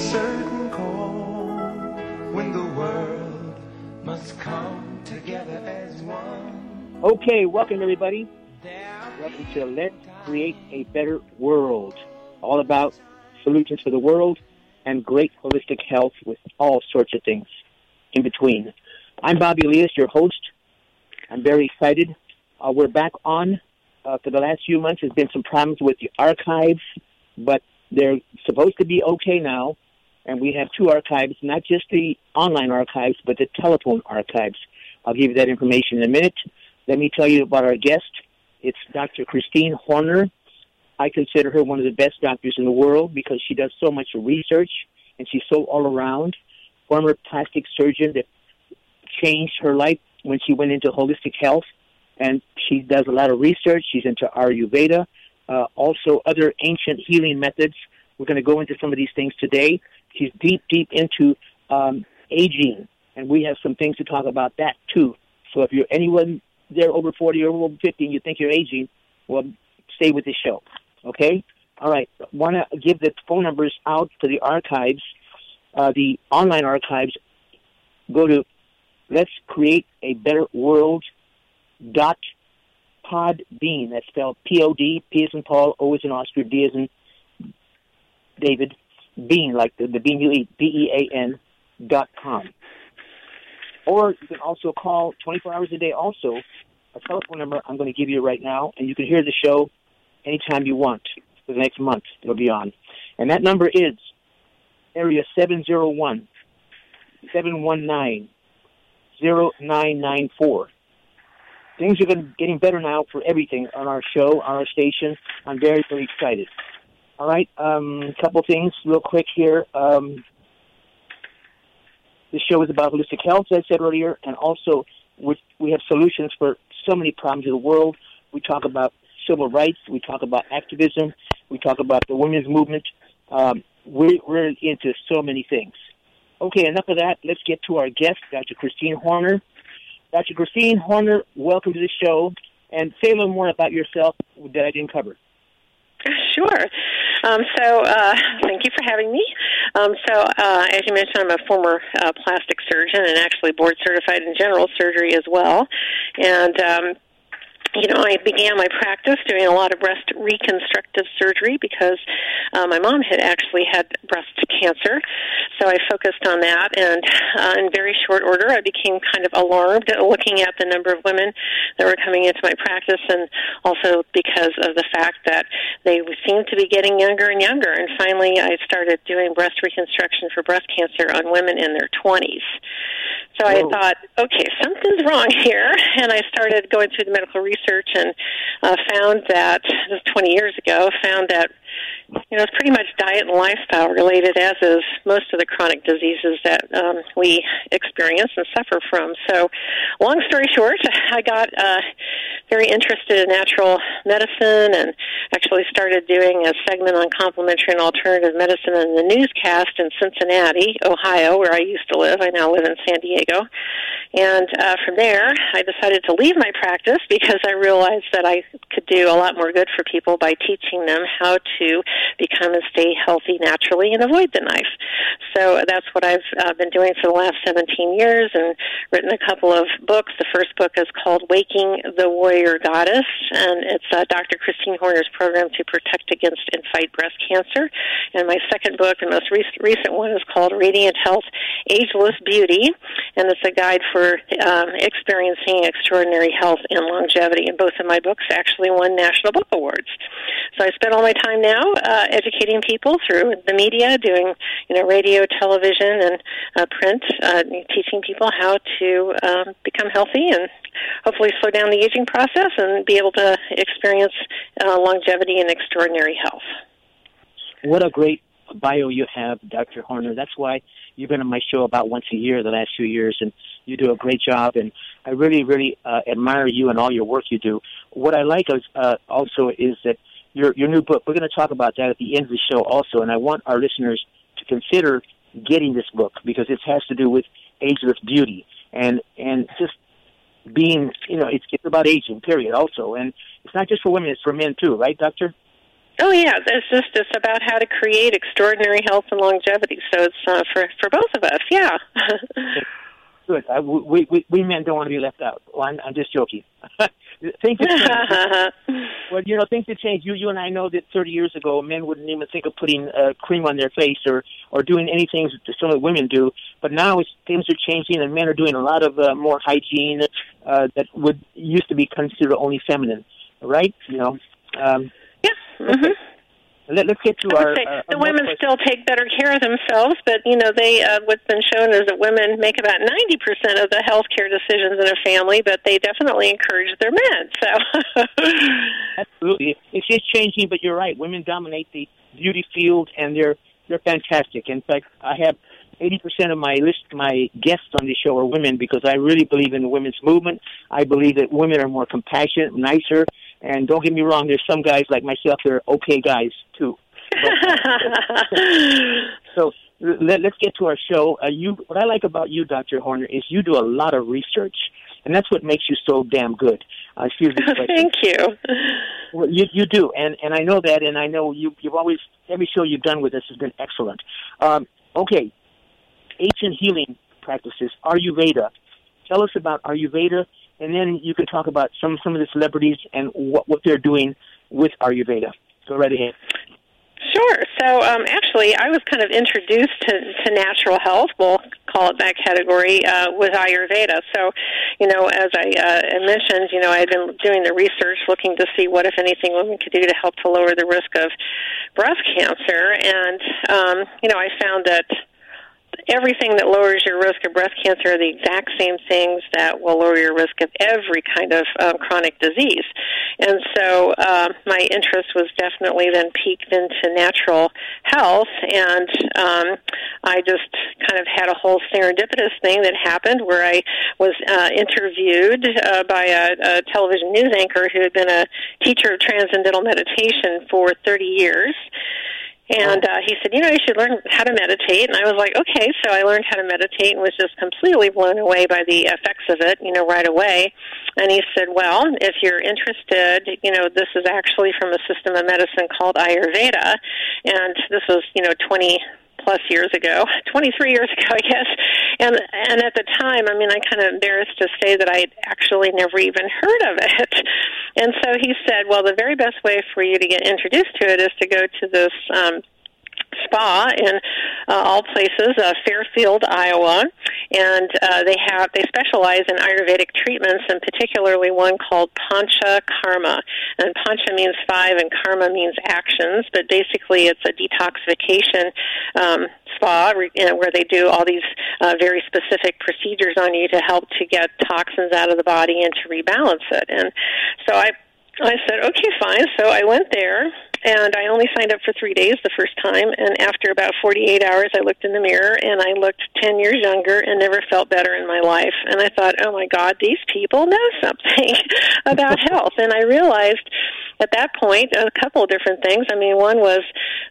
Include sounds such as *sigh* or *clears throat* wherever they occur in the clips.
certain call when the world must come together as one. Okay, welcome everybody. Welcome to Let's Create a Better World. All about solutions for the world and great holistic health with all sorts of things in between. I'm Bobby Elias, your host. I'm very excited. Uh, we're back on uh, for the last few months. There's been some problems with the archives, but they're supposed to be okay now. And we have two archives, not just the online archives, but the telephone archives. I'll give you that information in a minute. Let me tell you about our guest. It's Dr. Christine Horner. I consider her one of the best doctors in the world because she does so much research and she's so all around. Former plastic surgeon that changed her life when she went into holistic health, and she does a lot of research. She's into Ayurveda, uh, also other ancient healing methods. We're going to go into some of these things today. She's deep, deep into um, aging, and we have some things to talk about that too. So if you're anyone there over 40 or over 50 and you think you're aging, well, stay with the show. Okay? All right. Want to give the phone numbers out to the archives, uh, the online archives. Go to let's create a better world dot podbean. That's spelled P O D, P as in Paul, O as in Oscar, D as in David, bean, like the, the bean you eat, B E A N dot com. Or you can also call 24 hours a day also, a telephone number I'm going to give you right now, and you can hear the show anytime you want for the next month. It'll be on. And that number is area 701 719 0994. Things are getting better now for everything on our show, on our station. I'm very, very excited. All right, um, a couple things real quick here. Um, this show is about holistic health, as I said earlier, and also we have solutions for so many problems in the world. We talk about civil rights. We talk about activism. We talk about the women's movement. Um, we're, we're into so many things. Okay, enough of that. Let's get to our guest, Dr. Christine Horner. Dr. Christine Horner, welcome to the show. And say a little more about yourself that I didn't cover. Sure. Um, so, uh, thank you for having me. Um, so, uh, as you mentioned, I'm a former uh, plastic surgeon and actually board certified in general surgery as well. And um, you know, I began my practice doing a lot of breast reconstructive surgery because uh, my mom had actually had breast cancer. So I focused on that, and uh, in very short order, I became kind of alarmed looking at the number of women that were coming into my practice, and also because of the fact that they seemed to be getting younger and younger. And finally, I started doing breast reconstruction for breast cancer on women in their 20s. So I thought, okay, something's wrong here, *laughs* *laughs* and I started going through the medical research and uh, found that this was 20 years ago. Found that you know, it's pretty much diet and lifestyle related, as is most of the chronic diseases that um, we experience and suffer from. So, long story short, *laughs* I got uh, very interested in natural medicine and actually started doing a segment on complementary and alternative medicine in the newscast in Cincinnati, Ohio, where I used to live. I now live in San Diego. And uh, from there, I decided to leave my practice because I realized that I could do a lot more good for people by teaching them how to become and stay healthy naturally and avoid the knife. So that's what I've uh, been doing for the last 17 years and written a couple of books. The first book is called Waking the Warrior Goddess, and it's uh, Dr. Christine Horner's program to protect against and fight breast cancer. And my second book, and most recent, recent one, is called Radiant Health Ageless Beauty, and it's a guide for um, experiencing extraordinary health and longevity. And both of my books actually won National Book Awards. So I spend all my time now uh, educating people through the media, doing you know radio, television, and uh, print, uh, teaching people how to um, become healthy and hopefully slow down the aging process and be able to experience uh, longevity and extraordinary health. What a great bio you have, Dr. Horner. That's why you've been on my show about once a year the last few years, and you do a great job. And I really, really uh, admire you and all your work you do. What I like is, uh, also is that your your new book. We're going to talk about that at the end of the show also, and I want our listeners to consider getting this book because it has to do with ageless beauty and and just being you know it's it's about aging period also. And it's not just for women it's for men too right doctor? Oh yeah. It's just it's about how to create extraordinary health and longevity. So it's uh, for for both of us. Yeah *laughs* good. I, we, we we men don't want to be left out. Well, I'm, I'm just joking. *laughs* things have changed. *laughs* well, you know, things have changed. You you and I know that 30 years ago, men wouldn't even think of putting uh, cream on their face or or doing anything that some of the women do. But now it's, things are changing, and men are doing a lot of uh, more hygiene uh, that would used to be considered only feminine, right? You know. Um, yeah. Mm-hmm. Okay. Let, us get to our. Uh, the women still take better care of themselves, but you know they. Uh, what's been shown is that women make about ninety percent of the health care decisions in a family, but they definitely encourage their men. So. *laughs* Absolutely, it's just changing, but you're right. Women dominate the beauty field, and they're they're fantastic. In fact, I have eighty percent of my list, my guests on the show are women because I really believe in the women's movement. I believe that women are more compassionate, nicer, and don't get me wrong, there's some guys like myself that are okay guys too. *laughs* So let, us get to our show. Uh, you, what I like about you, Dr. Horner, is you do a lot of research, and that's what makes you so damn good. Uh, excuse me. *laughs* Thank you. Well, you you do, and and I know that, and I know you you've always every show you've done with us has been excellent. Um, okay, ancient healing practices, Ayurveda. Tell us about Ayurveda and then you can talk about some some of the celebrities and what what they're doing with Ayurveda. Go right ahead. Sure. So um, actually, I was kind of introduced to, to natural health. We'll call it that category uh, with Ayurveda. So, you know, as I uh, mentioned, you know, I had been doing the research, looking to see what, if anything, women could do to help to lower the risk of breast cancer. And um, you know, I found that everything that lowers your risk of breast cancer are the exact same things that will lower your risk of every kind of um, chronic disease. And so uh, my interest was definitely then piqued into natural health, and um, I just kind of had a whole serendipitous thing that happened where I was uh, interviewed uh, by a, a television news anchor who had been a teacher of transcendental meditation for 30 years. And uh, he said, you know, you should learn how to meditate. And I was like, okay. So I learned how to meditate and was just completely blown away by the effects of it, you know, right away. And he said, well, if you're interested, you know, this is actually from a system of medicine called Ayurveda. And this was, you know, 20 plus years ago, *laughs* 23 years ago, *laughs* I guess. And and at the time, I mean, I kind of embarrassed to say that I had actually never even heard of it. And so he said, well, the very best way for you to get introduced to it is to go to this um, spa in uh, all places, uh, Fairfield, Iowa, and uh, they have they specialize in Ayurvedic treatments, and particularly one called Pancha Karma. And Pancha means five, and Karma means actions. But basically, it's a detoxification um, spa where they do all these uh, very specific procedures on you to help to get toxins out of the body and to rebalance it. And so I I said, okay, fine. So I went there and I only signed up for three days the first time. And after about 48 hours, I looked in the mirror and I looked 10 years younger and never felt better in my life. And I thought, oh my God, these people know *laughs* something about *laughs* health. And I realized at that point a couple of different things. I mean, one was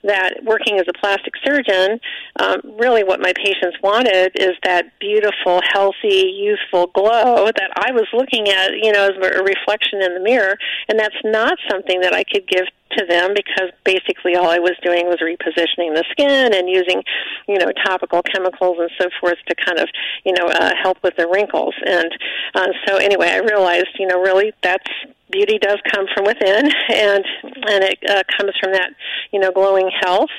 that working as a plastic surgeon, um, really what my patients wanted is that beautiful, healthy, youthful glow that I was looking at, you know, as a reflection in the mirror. And that's not something that I could give to them because basically all I was doing was repositioning the skin and using, you know, topical chemicals and so forth to kind of, you know, uh, help with the wrinkles. And uh, so anyway, I realized, you know, really that's beauty does come from within, *laughs* and and it uh, comes from that, you know, glowing health.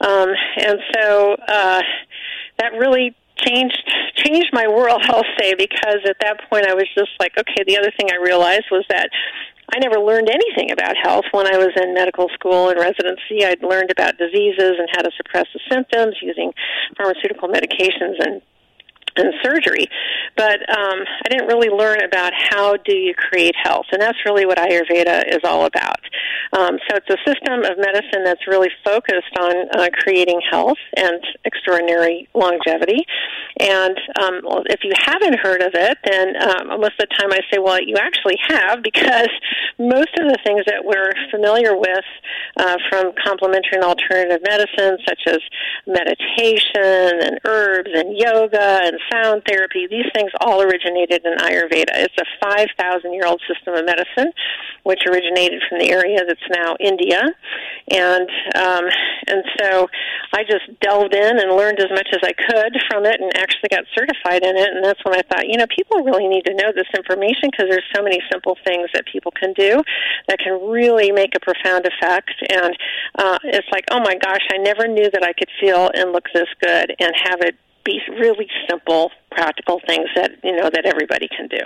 Um, and so uh, that really changed changed my world *laughs* i'll say because at that point i was just like okay the other thing i realized was that I never learned anything about health when I was in medical school and residency. I'd learned about diseases and how to suppress the symptoms using pharmaceutical medications and and surgery. But um, I didn't really learn about how do you create health, and that's really what Ayurveda is all about. Um, so it's a system of medicine that's really focused on uh, creating health and extraordinary longevity. And um, well, if you haven't heard of it, then um, most of the time I say, well, you actually have, *laughs* because most of the things that we're familiar with uh, from complementary and alternative medicine, such as meditation and herbs and yoga and sound therapy, these things all originated in Ayurveda. It's a 5,000 year old system of medicine, which originated from the area that's now India. And, um, and so I just delved in and learned as much as I could from it and actually got certified in it, and that's when I thought, you know, people really need to know this information because there's so many simple things that people can do that can really make a profound effect. And uh, it's like, oh my gosh, I never knew that I could feel and look this good, and have it be really simple, practical things that you know that everybody can do.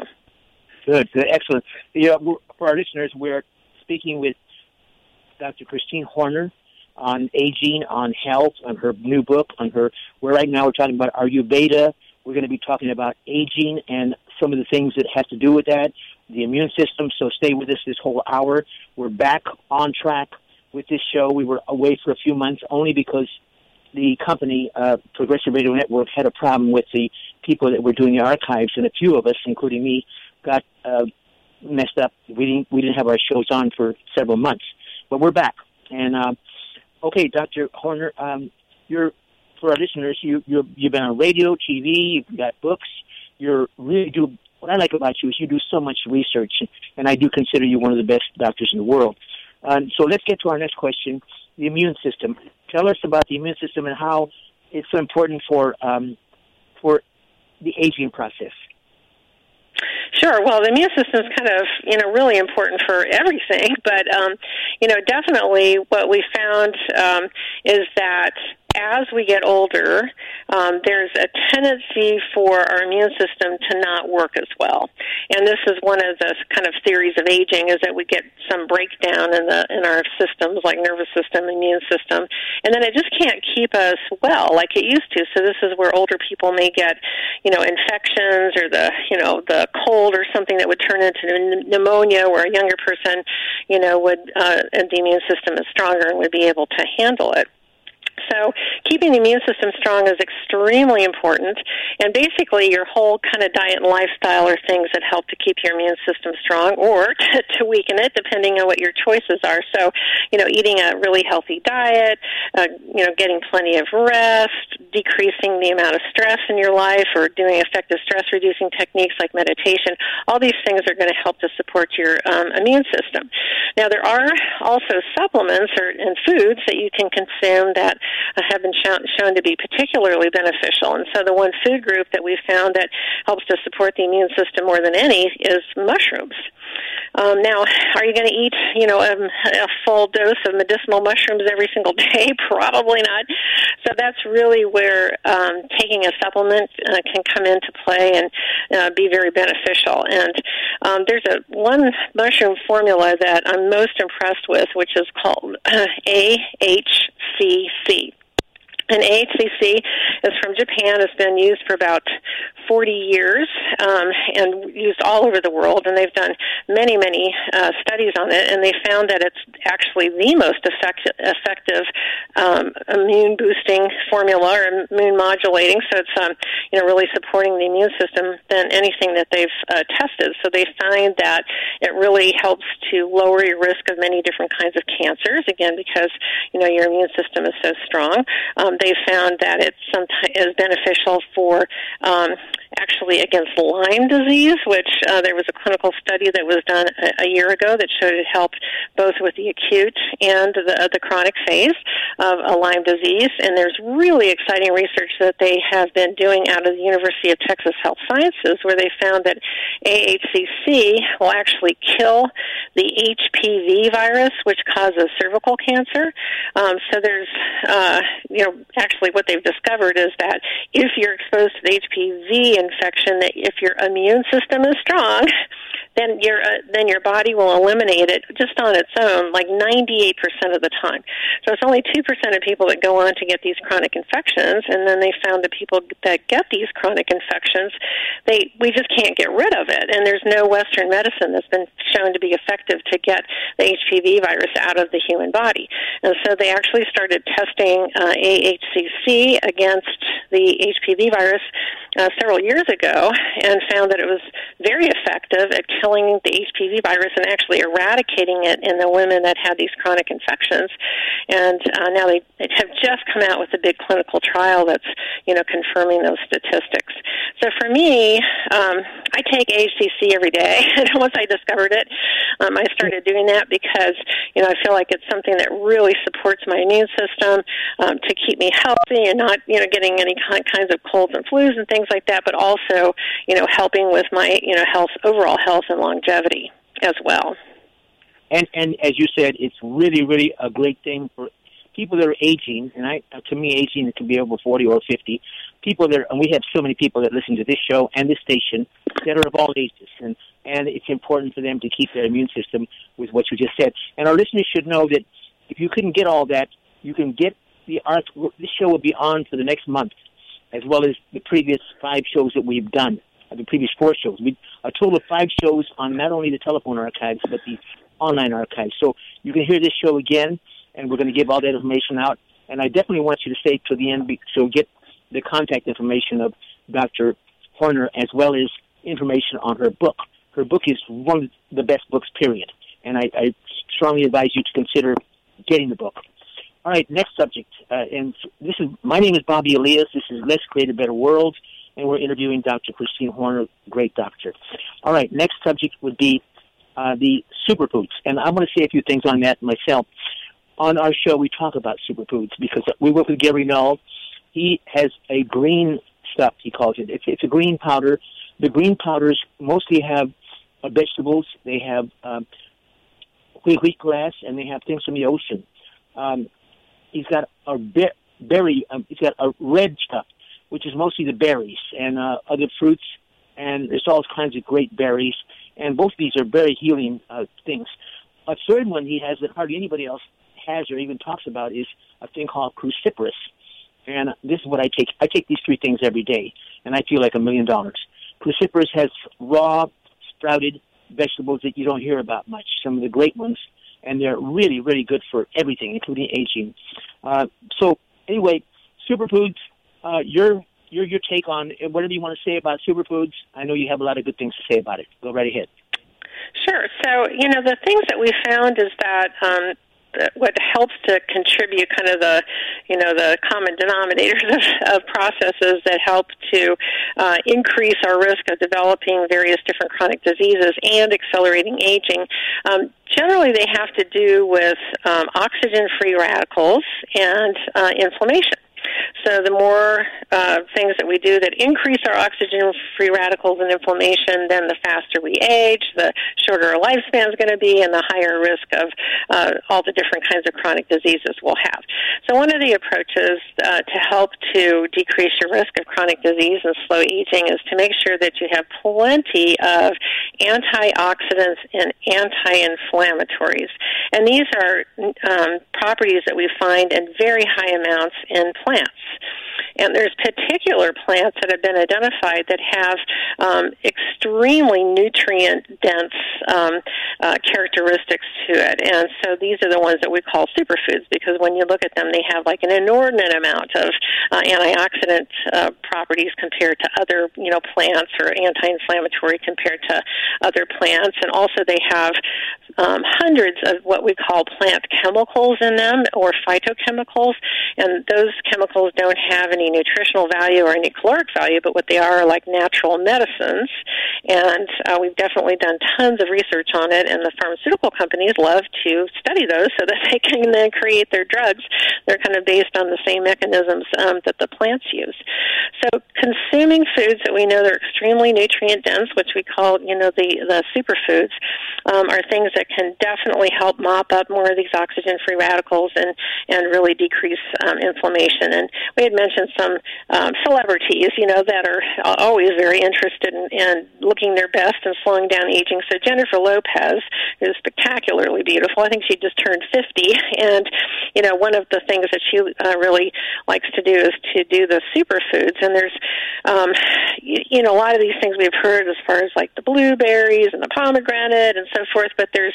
Good, good, excellent. Yeah, for our listeners, we're speaking with Dr. Christine Horner on aging, on health, on her new book, on her. Where right now we're talking about Ayurveda. We're going to be talking about aging and some of the things that have to do with that, the immune system. So stay with us this whole hour. We're back on track with this show. We were away for a few months only because the company, uh, Progressive Radio Network, had a problem with the people that were doing the archives, and a few of us, including me, got uh, messed up. We didn't we didn't have our shows on for several months, but we're back. And uh, okay, Doctor Horner, um, you're for our listeners. You you you've been on radio, TV. You've got books. You're really do. What I like about you is you do so much research, and I do consider you one of the best doctors in the world. Um, so let's get to our next question: the immune system. Tell us about the immune system and how it's so important for um, for the aging process. Sure. Well, the immune system is kind of, you know, really important for everything. *laughs* But, um, you know, definitely what we found um, is that as we get older, um, there's a tendency for our immune system to not work as well. And this is one of the kind of theories of aging is that we get some breakdown in the in our systems like nervous system, immune system, and then it just can't keep us well like it used to. So this is where older people may get, you know, infections or the, you know, the cold or something that would turn into pneumonia where a younger person, you know, would uh, and the immune system is stronger and would be able to handle it. So keeping the immune system strong is extremely important. And basically, your whole kind of diet and lifestyle are things that help to keep your immune system strong or *laughs* to, weaken it, depending on what your choices are. So, you know, eating a really healthy diet, uh, you know, getting plenty of rest, decreasing the amount of stress in your life, or doing effective stress reducing techniques like meditation. All these things are going to help to support your um, immune system. Now, there are also supplements or and foods that you can consume that have been shown, shown to be particularly beneficial. And so the one food group that we found that helps to support the immune system more than any is mushrooms. Um, now, are you going to eat, you know, a, a full dose of medicinal mushrooms every single *laughs* day? Probably not. So that's really where um, taking a supplement uh, can come into play and uh, be very beneficial. And um, there's a one mushroom formula that I'm most impressed with, which is called uh, AHCC. And AHCC is from Japan. It's been used for about 40 years um, and used all over the world. And they've done many, many uh, studies on it. And they found that it's actually the most effective, effective um, immune boosting formula or immune modulating. So it's um, you know really supporting the immune system than anything that they've uh, tested. So they find that it really helps to lower your risk of many different kinds of cancers. Again, because you know your immune system is so strong. Um, they found that it's sometimes is beneficial for um, actually against Lyme disease, which uh, there was a clinical study that was done a, a year ago that showed it helped both with the acute and the, uh, the chronic phase of a Lyme disease. And there's really exciting research that they have been doing out of the University of Texas Health Sciences, where they found that AHCC will actually kill the HPV virus, which causes cervical cancer. Um, so there's, uh, you know, actually what they've discovered is that if you're exposed to the HPV infection, that if your immune system is strong, *laughs* then your uh, then your body will eliminate it just on its own, like 98% of the time. So it's only 2% of people that go on to get these chronic infections, and then they found that people that get these chronic infections, they we just can't get rid of it, and there's no Western medicine that's been shown to be effective to get the HPV virus out of the human body. And so they actually started testing uh, AHCC against the HPV virus uh, several years ago, and found that it was very effective at killing the HPV virus and actually eradicating it in the women that had these chronic infections. And uh, now they, they have just come out with a big clinical trial that's, you know, confirming those statistics. So for me, um, I take AHCC every day, *laughs* and once I discovered it, um, I started doing that because you know I feel like it's something that really supports my immune system um, to keep me healthy and not you know getting any kinds of colds and flus and things like that, but also you know helping with my you know health overall health and longevity as well. And and as you said, it's really really a great thing for people that are aging. And I uh, to me, aging it can be over forty or fifty. People that are, and we have so many people that listen to this show and this station that are of all ages, and and it's important for them to keep their immune system with what you just said. And our listeners should know that if you couldn't get all that, you can get the art. This show will be on for the next month, as well as the previous five shows that we've done. Uh, the previous four shows. We a total of five shows on not only the telephone archives but the online archives. So you can hear this show again, and we're going to give all that information out. And I definitely want you to stay to the end so get the contact information of Dr. Horner as well as information on her book. Her book is one of the best books, period. And I, I strongly advise you to consider getting the book. All right, next subject. Uh, and this is my name is Bobby Elias. This is Let's Create a Better World, and we're interviewing Dr. Christine Horner, great doctor. All right, next subject would be uh, the superfoods, and I want to say a few things on that myself. On our show, we talk about superfoods because we work with Gary Null. He has a green stuff, he calls it. It's, it's a green powder. The green powders mostly have uh, vegetables. They have um, wheat, and they have things from the ocean. Um, he's got a be- berry. Um, he's got a red stuff, which is mostly the berries and uh, other fruits, and there's all kinds of great berries. And both of these are very healing uh, things. A third one he has that hardly anybody else has or even talks about is a thing called cruciferous. And this is what I take. I take these three things every day, and I feel like a million dollars. Cruciferous has raw, sprouted vegetables that you don't hear about much. Some of the great ones and they're really, really good for everything, including aging. Uh, so anyway, superfoods, uh, your your your take on whatever you want to say about superfoods. I know you have a lot of good things to say about it. Go right ahead. Sure. So you know the things that we found is that um, what helps to contribute kind of the you know the common denominators *laughs* of, of processes that help to uh, increase our risk of developing various different chronic diseases and accelerating aging. Um, generally, they have to do with um, oxygen-free radicals and uh, inflammation. So the more uh, things that we do that increase our oxygen-free radicals and inflammation, then the faster we age, the shorter our lifespan is going to be, and the higher risk of uh, all the different kinds of chronic diseases we'll have. So one of the approaches uh, to help to decrease your risk of chronic disease and slow aging is to make sure that you have plenty of antioxidants and anti-inflammatories. And these are um, properties that we find in very high amounts in plants plants. And there's particular plants that have been identified that have um, extremely nutrient dense um, uh, characteristics to it. And so these are the ones that we call superfoods because when you look at them, they have like an inordinate amount of uh, antioxidant uh, properties compared to other, you know, plants or anti-inflammatory compared to other plants. And also they have um, hundreds of what we call plant chemicals in them or phytochemicals. And those chemicals don't have any nutritional value or any caloric value, but what they are are like natural medicines. And uh, we've definitely done tons of research on it, and the pharmaceutical companies love to study those so that *laughs* they can then create their drugs. They're kind of based on the same mechanisms um, that the plants use. So consuming foods that we know they're extremely nutrient dense, which we call, you know, the, the superfoods, um, are things that can definitely help mop up more of these oxygen-free radicals and, and really decrease um, inflammation. And we had mentioned some um, celebrities, you know, that are always very interested in, in looking their best and slowing down aging. So Jennifer Lopez is spectacularly beautiful. I think she just turned 50, *laughs* and you know, one of the things that she uh, really likes to do is to do the superfoods. And there's, um, you, you know, a lot of these things we've heard as far as like the blueberries and the pomegranate and so forth. But there's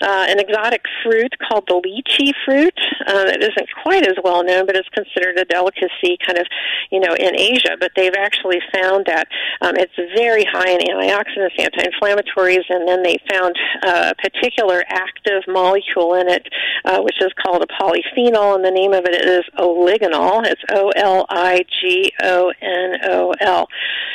uh, an exotic fruit called the lychee fruit uh, that isn't quite as well known, but it's considered a delicacy kind of, you know, in Asia. But they've actually found that um, it's very high in antioxidants, anti-inflammatories, and then they found uh, a particular active molecule in it, uh, which is called a polyphenol, and the name of it is oligonol. It's O L I G O N O L,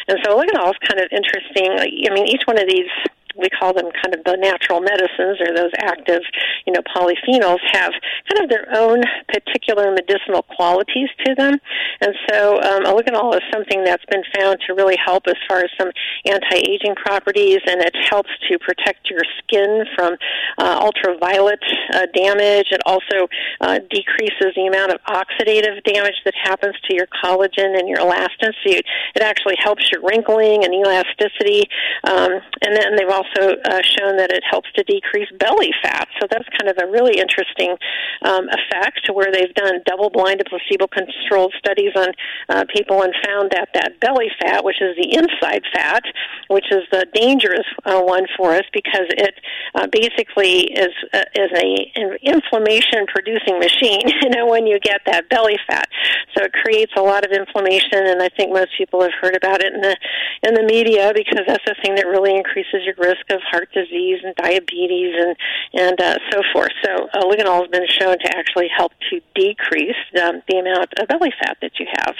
And so oligonol's kind of interesting. I mean, each one of these we call them kind of the natural medicines or those active, you know, polyphenols have kind of their own particular medicinal qualities to them. And so um, oligonol is something that's been found to really help as far as some anti-aging properties, and it helps to protect your skin from uh, ultraviolet uh, damage. It also uh, decreases the amount of oxidative damage that happens to your collagen and your elastin. So you, it actually helps your wrinkling and elasticity. Um, and then they've also also uh, shown that it helps to decrease belly fat. So that's kind of a really interesting um, effect where they've done double-blinded placebo-controlled studies on uh, people and found that that belly fat, which is the inside fat, which is the dangerous uh, one for us because it uh, basically is uh, is a an inflammation-producing machine. *laughs* You know, when you get that belly fat, so it creates a lot of inflammation, and I think most people have heard about it in the in the media because that's the thing that really increases your risk of heart disease and diabetes and and uh, so forth. So uh, oligonol has been shown to actually help to decrease um, the amount of belly fat that you have.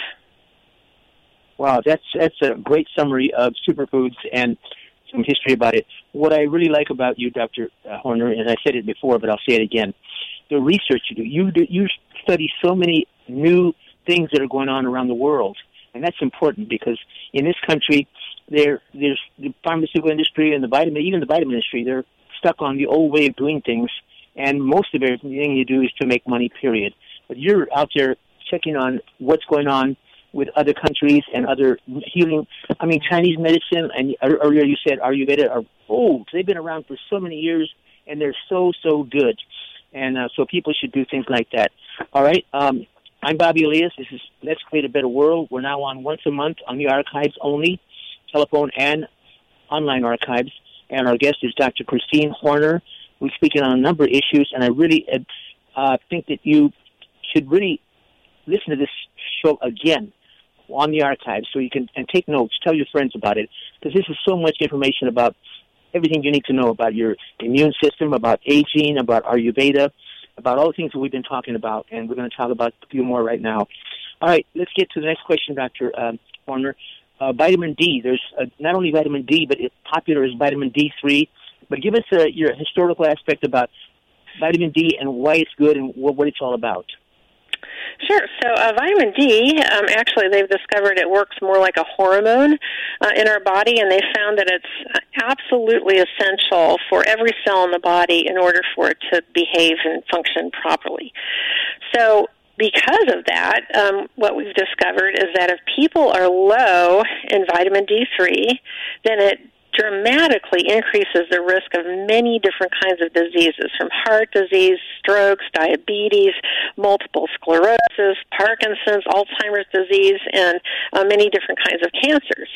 Wow, that's that's a great summary of superfoods and some history about it. What I really like about you, Dr. Uh, Horner, and I said it before, but I'll say it again, the research you do. You do, you study so many new things that are going on around the world, and that's important because in this country there there's the pharmaceutical industry and the vitamin even the vitamin industry they're stuck on the old way of doing things and most of everything you do is to make money period. But you're out there checking on what's going on with other countries and other healing i mean chinese medicine and earlier you said ayurveda are old. They've been around for so many years and they're so so good. And uh, so people should do things like that. All right um, i'm bobby elias. This is let's create a better world. We're now on once a month on the archives only telephone and online archives. And our guest is Dr. Christine Horner. We're speaking on a number of issues, and I really uh, think that you should really listen to this show again on the archives so you can and take notes. Tell your friends about it because this is so much information about everything you need to know about your immune system, about aging, about Ayurveda, about all the things that we've been talking about, and we're going to talk about a few more right now. All right, let's get to the next question, Dr. Um, Horner uh, vitamin D. There's uh, not only vitamin D, but it's popular as vitamin D3. But give us uh, your historical aspect about vitamin D and why it's good and what, what it's all about. Sure. So uh, vitamin D, um, actually, they've discovered it works more like a hormone uh, in our body, and they found that it's absolutely essential for every cell in the body in order for it to behave and function properly. So because of that, um, what we've discovered is that if people are low in vitamin D3, then it dramatically increases the risk of many different kinds of diseases, from heart disease, strokes, diabetes, multiple sclerosis, Parkinson's, Alzheimer's disease, and uh, many different kinds of cancers.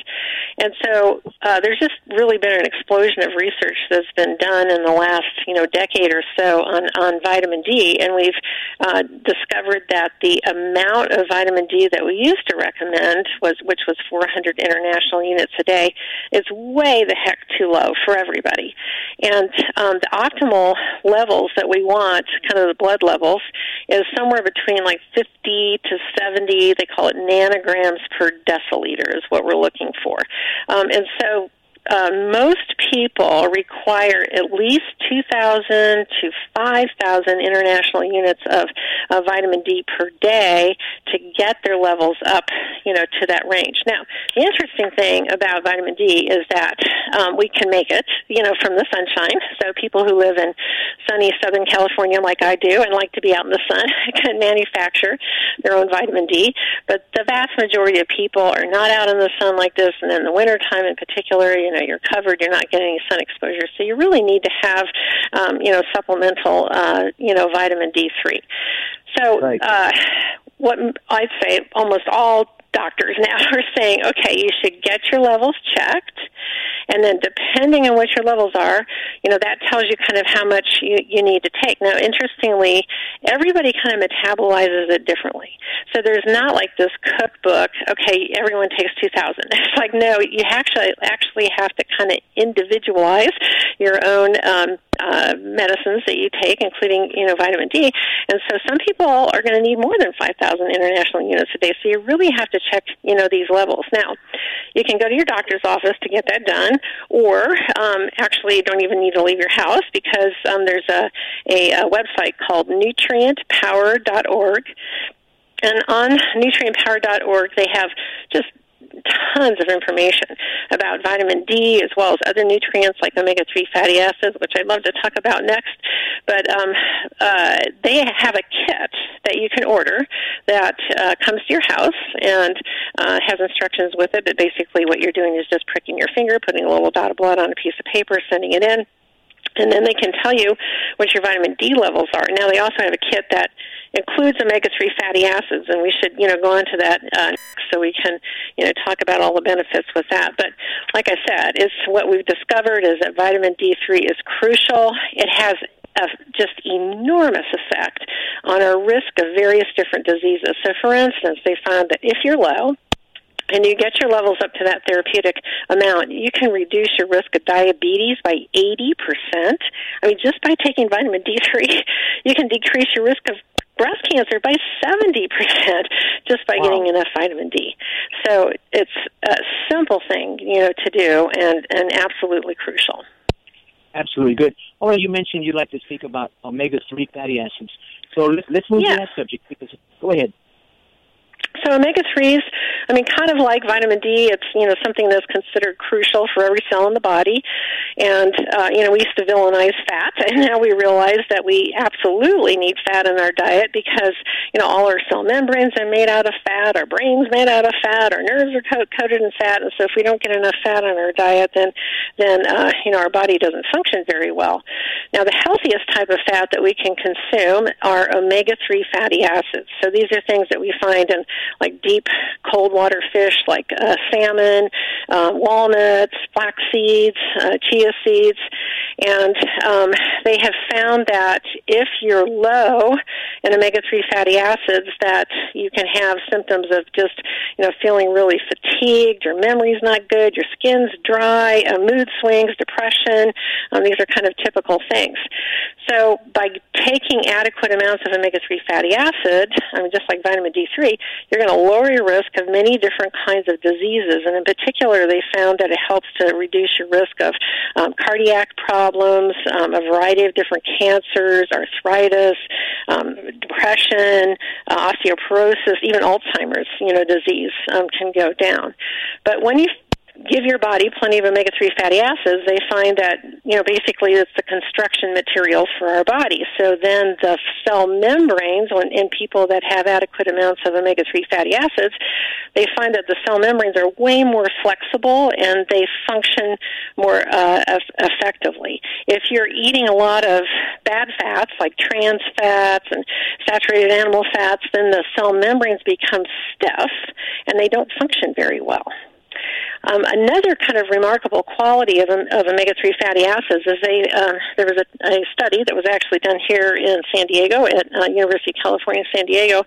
And so uh, there's just really been an explosion of research that's been done in the last you know decade or so on on vitamin D, and we've uh, discovered that the amount of vitamin D that we used to recommend was which was 400 international units a day is way the heck too low for everybody. And um, the optimal levels that we want, kind of the blood levels, is somewhere between like 50 to 70. They call it nanograms per deciliter is what we're looking for. Um, and so uh, most people require at least 2,000 to 5,000 international units of, of vitamin D per day to get their levels up, you know, to that range. Now, the interesting thing about vitamin D is that um, we can make it, you know, from the sunshine. So people who live in sunny Southern California, like I do, and like to be out in the sun, *laughs* can manufacture their own vitamin D. But the vast majority of people are not out in the sun like this, and in the wintertime in particular, you know, you're covered, you're not getting any sun exposure. So you really need to have, um, you know, supplemental, uh, you know, vitamin D3. So, right. uh, what I'd say almost all doctors *laughs* now are saying, okay, you should get your levels checked, and then depending on what your levels are, you know, that tells you kind of how much you, you need to take. Now, interestingly, everybody kind of metabolizes it differently. So there's not like this cookbook, okay, everyone takes 2,000. *laughs* It's like, no, you actually, actually have to kind of individualize your own um, uh, medicines that you take, including you know vitamin D. And so some people are going to need more than 5,000 international units a day. So you really have to check you know these levels. Now, you can go to your doctor's office to get that done, or um, actually you don't even need to leave your house because um, there's a, a, a website called nutrientpower.org. And on nutrientpower.org, they have just tons of information about vitamin D as well as other nutrients like omega 3 fatty acids, which I'd love to talk about next. But um, uh, they have a kit that you can order that uh, comes to your house and uh, has instructions with it. But basically, what you're doing is just pricking your finger, putting a little dot of blood on a piece of paper, sending it in and then they can tell you what your vitamin D levels are. Now they also have a kit that includes omega-3 fatty acids, and we should, you know, go into that uh, so we can, you know, talk about all the benefits with that. But like I said, it's what we've discovered is that vitamin D3 is crucial. It has a just enormous effect on our risk of various different diseases. So, for instance, they found that if you're low, and you get your levels up to that therapeutic amount, you can reduce your risk of diabetes by 80%. I mean, just by taking vitamin D3, *laughs* you can decrease your risk of breast cancer by 70% just by wow. getting enough vitamin D. So it's a simple thing, you know, to do and, and absolutely crucial. Absolutely good. All right, you mentioned you'd like to speak about omega-3 fatty acids. So let's, let's move yeah. to that subject. Because, go ahead. So omega threes, I mean, kind of like vitamin D, it's you know something that's considered crucial for every cell in the body. And uh, you know, we used to villainize fat, *laughs* and now we realize that we absolutely need fat in our diet because you know all our cell membranes are made out of fat, our brains made out of fat, our nerves are co- coated in fat, and so if we don't get enough fat in our diet, then then uh, you know our body doesn't function very well. Now, the healthiest type of fat that we can consume are omega three fatty acids. So these are things that we find in like deep cold water fish like uh, salmon, uh, walnuts, flax seeds, uh, chia seeds, and um, they have found that if you're low in omega-3 fatty acids, that you can have symptoms of just you know feeling really fatigued, your memory's not good, your skin's dry, uh, mood swings, depression. Um, these are kind of typical things. So by taking adequate amounts of omega-3 fatty acid, I mean just like vitamin D3, you're going to lower your risk of many different kinds of diseases. And in particular, they found that it helps to reduce your risk of um, cardiac problems, um, a variety of different cancers, arthritis, um, depression, uh, osteoporosis, even Alzheimer's, you know, disease um, can go down. But when you give your body plenty of omega 3 fatty acids, they find that, you know, basically it's the construction material for our body. So then the cell membranes when, in people that have adequate amounts of omega 3 fatty acids, they find that the cell membranes are way more flexible and they function more uh, effectively. If you're eating a lot of bad fats like trans fats and saturated animal fats, then the cell membranes become stiff and they don't function very well. Um, another kind of remarkable quality of, of omega-3 fatty acids is they, uh, there was a, a study that was actually done here in San Diego at uh, University of California, San Diego,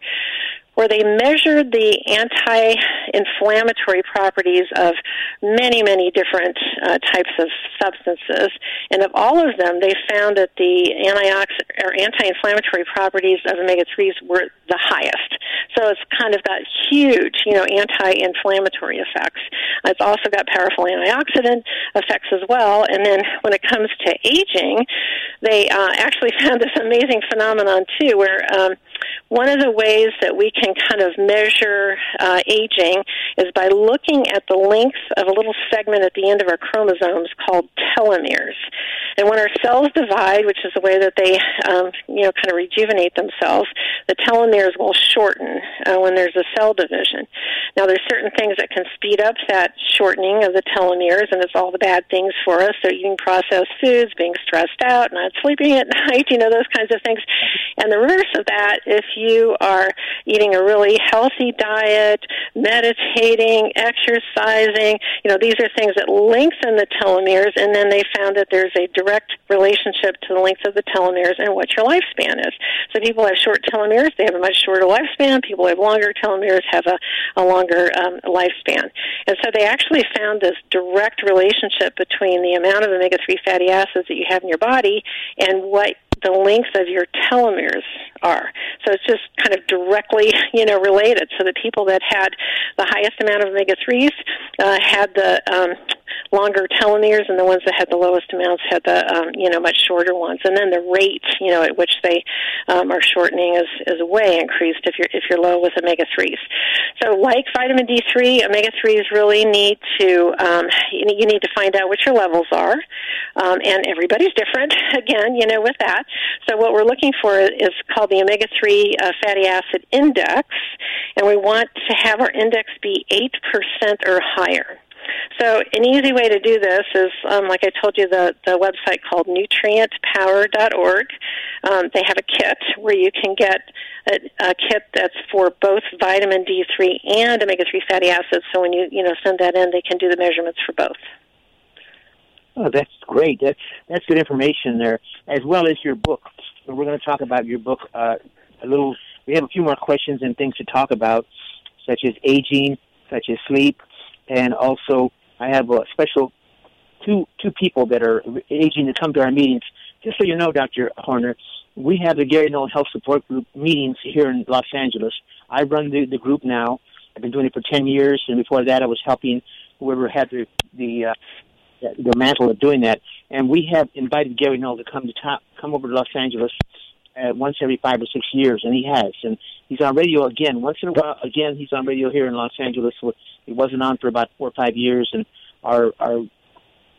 where they measured the anti-inflammatory properties of many, many different uh, types of substances, and of all of them, they found that the antioxidant or anti-inflammatory properties of omega-3s were the highest. So it's kind of got huge, you know, anti-inflammatory effects. It's also got powerful antioxidant effects as well. And then when it comes to aging, they uh, actually *laughs* found this amazing phenomenon too, where um, one of the ways that we can kind of measure uh, aging is by looking at the length of a little segment at the end of our chromosomes called telomeres. And when our cells divide, which is the way that they, um, you know, kind of rejuvenate themselves, the telomeres will shorten uh, when there's a cell division. Now, there's certain things that can speed up that shortening of the telomeres, and it's all the bad things for us. So eating processed foods, being stressed out, not sleeping at *laughs* night, you know, those kinds of things. And the reverse of that, if you are eating a really healthy diet, meditating, exercising, you know, these are things that lengthen the telomeres, and then they found that there's a direct relationship to the length of the telomeres and what your lifespan is. So people have short telomeres, they have a much shorter lifespan. People have longer telomeres, have a, a longer um, lifespan. And so they actually found this direct relationship between the amount of omega 3 fatty acids that you have in your body and what the length of your telomeres are. So it's just kind of directly, *laughs* you know, related. So the people that had the highest amount of omega threes uh, had the um, longer telomeres, and the ones that had the lowest amounts had the, um, you know, much shorter ones. And then the rate, you know, at which they um, are shortening is is way increased if you're if you're low with omega threes. So like vitamin D three, omega threes really need to um, you need to find out what your levels are, um, and everybody's different. *laughs* Again, you know, with that. So what we're looking for is called the omega three uh, fatty acid index, and we want to have our index be eight percent or higher. So an easy way to do this is, um, like I told you, the, the website called nutrientpower.org. Um, they have a kit where you can get a, a kit that's for both vitamin D3 and omega-3 fatty acids. So when you, you know, send that in, they can do the measurements for both. Oh, that's great. That, that's good information there, as well as your book. So we're going to talk about your book uh, a little. We have a few more questions and things to talk about, such as aging, such as sleep, and also I have a special two two people that are aging to come to our meetings. Just so you know, Dr. Horner, we have the Gary Null Health Support Group meetings here in Los Angeles. I run the, the group now. I've been doing it for 10 years, and before that, I was helping whoever had the the, uh, the mantle of doing that. And we have invited Gary Null to come to top, come over to Los Angeles uh, once every five or six years, and he has. And he's on radio again. Once in a while, again, he's on radio here in Los Angeles. He wasn't on for about four or five years, and our our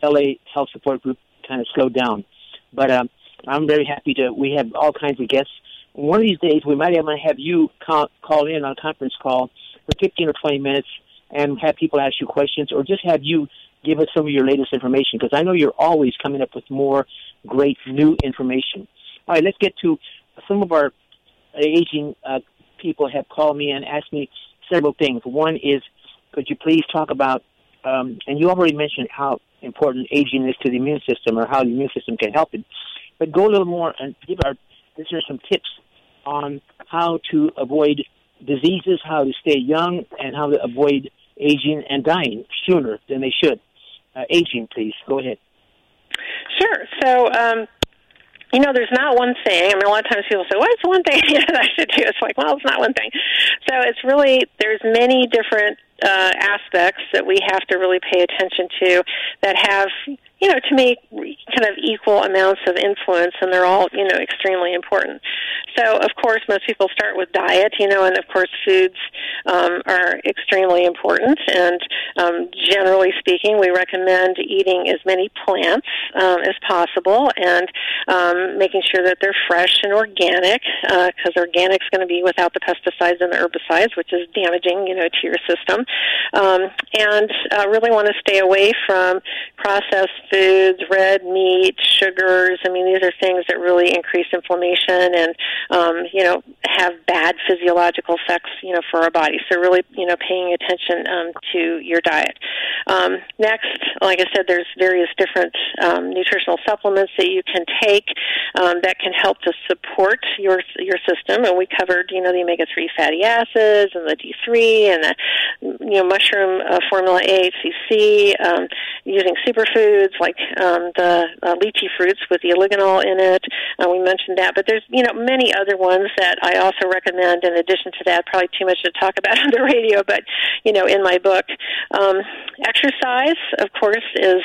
LA Health Support Group kind of slowed down. But um, I'm very happy to. We have all kinds of guests. One of these days, we might even have you call, call in on a conference call for 15 or 20 minutes and have people ask you questions, or just have you give us some of your latest information because I know you're always coming up with more great new information. All right, let's get to some of our aging uh, people have called me and asked me several things. One is, could you please talk about, um, and you already mentioned how important aging is to the immune system or how the immune system can help it, but go a little more and give our listeners some tips on how to avoid diseases, how to stay young, and how to avoid aging and dying sooner than they should. Uh, aging, please. Go ahead. Sure. So, um, you know, there's not one thing. I mean, a lot of times people say, "Well, "What's one thing *laughs* that I should do?" It's like, well, it's not one thing. So it's really there's many different uh, aspects that we have to really pay attention to that have you know, to me, kind of equal amounts of influence, and they're all, you know, extremely important. So, of course, most people start with diet, you know, and of course, foods um, are extremely important. And um, generally speaking, we recommend eating as many plants um, as possible and um, making sure that they're fresh and organic, because uh, organic is going to be without the pesticides and the herbicides, which is damaging, you know, to your system. Um, and uh, really want to stay away from processed foods, red meat, sugars. I mean, these are things that really increase inflammation and, um, you know, have bad physiological effects, you know, for our body. So really, you know, paying attention um, to your diet. Um, next, like I said, there's various different um, nutritional supplements that you can take um, that can help to support your your system. And we covered, you know, the omega three fatty acids and the D three and the, you know, mushroom uh, formula AHCC, um, using superfoods like um, the uh, lychee fruits with the oligonol in it. Uh, we mentioned that, but there's you know many other ones that I also recommend. In addition to that, probably too much to talk about *laughs* on the radio, but you know in my book, um, exercise, of course, is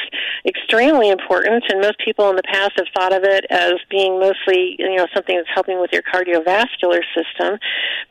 extremely important, and most people in the past have thought of it as being mostly you know something that's helping with your cardiovascular system.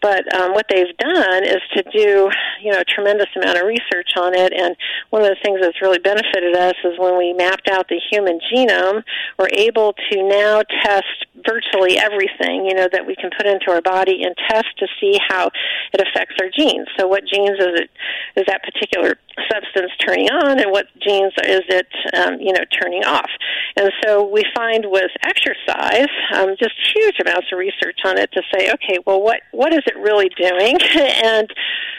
But um, what they've done is to do you know a tremendous amount of research on it, and one of the things that's really benefited us is when we map mapped out the human genome, we're able to now test virtually everything, you know, that we can put into our body and test to see how it affects our genes. So what genes is it is that particular substance turning on and what genes is it um, you know turning off. And so we find with exercise um, just huge amounts of research on it to say okay well what what is it really doing? *laughs* And